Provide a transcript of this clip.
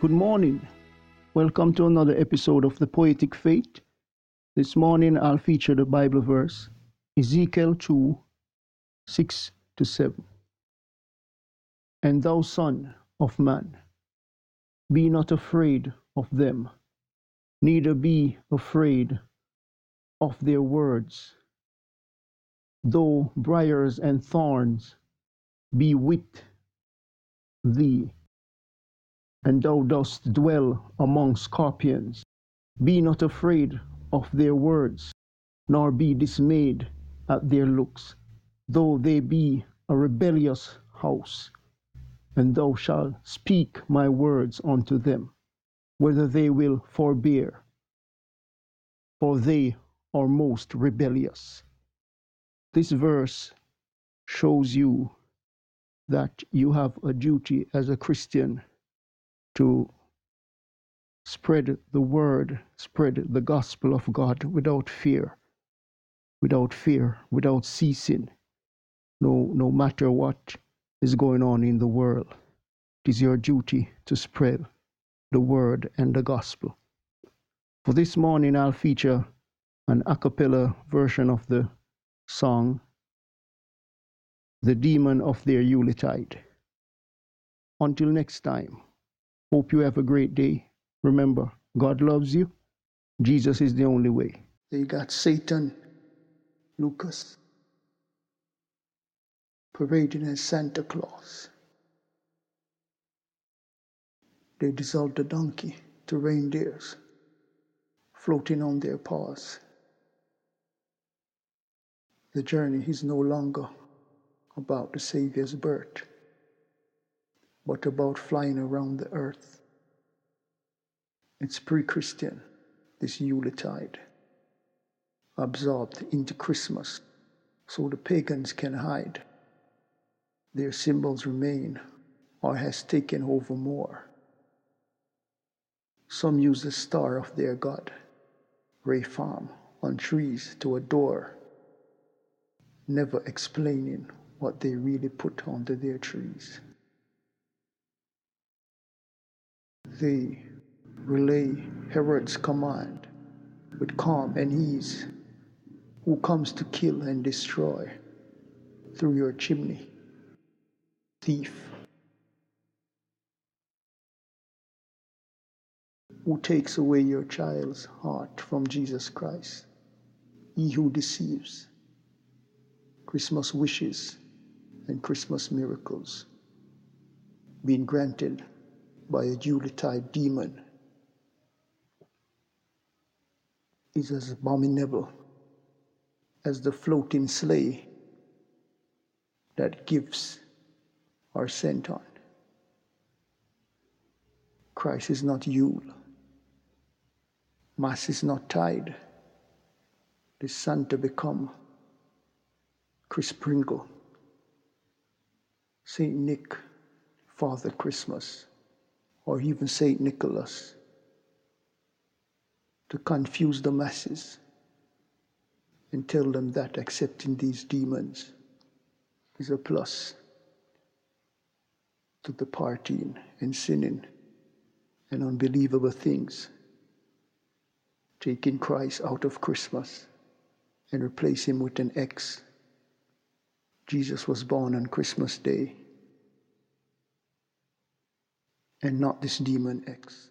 Good morning. Welcome to another episode of The Poetic Faith. This morning I'll feature the Bible verse Ezekiel 2 6 to 7. And thou, son of man, be not afraid of them, neither be afraid of their words. Though briars and thorns be with thee, and thou dost dwell among scorpions. Be not afraid of their words, nor be dismayed at their looks, though they be a rebellious house. And thou shalt speak my words unto them, whether they will forbear, for they are most rebellious. This verse shows you that you have a duty as a Christian to spread the word, spread the gospel of God without fear, without fear, without ceasing, no, no matter what is going on in the world. It is your duty to spread the word and the gospel. For this morning, I'll feature an a cappella version of the song, The Demon of Their Yuletide. Until next time. Hope you have a great day. Remember, God loves you. Jesus is the only way. They got Satan, Lucas, parading as Santa Claus. They dissolved the donkey to reindeers, floating on their paws. The journey is no longer about the Savior's birth but about flying around the earth. It's pre Christian, this Yuletide, absorbed into Christmas so the pagans can hide. Their symbols remain or has taken over more. Some use the star of their god, Rephaim, on trees to adore, never explaining what they really put under their trees. They relay Herod's command with calm and ease, who comes to kill and destroy through your chimney, thief. Who takes away your child's heart from Jesus Christ, he who deceives, Christmas wishes and Christmas miracles being granted by a Yuletide demon is as abominable as the floating sleigh that gifts are sent on. Christ is not Yule. Mass is not tied. The Santa become Kris Kringle, Saint Nick, Father Christmas or even St. Nicholas to confuse the masses and tell them that accepting these demons is a plus to the partying and sinning and unbelievable things. Taking Christ out of Christmas and replace him with an X. Jesus was born on Christmas Day and not this demon X.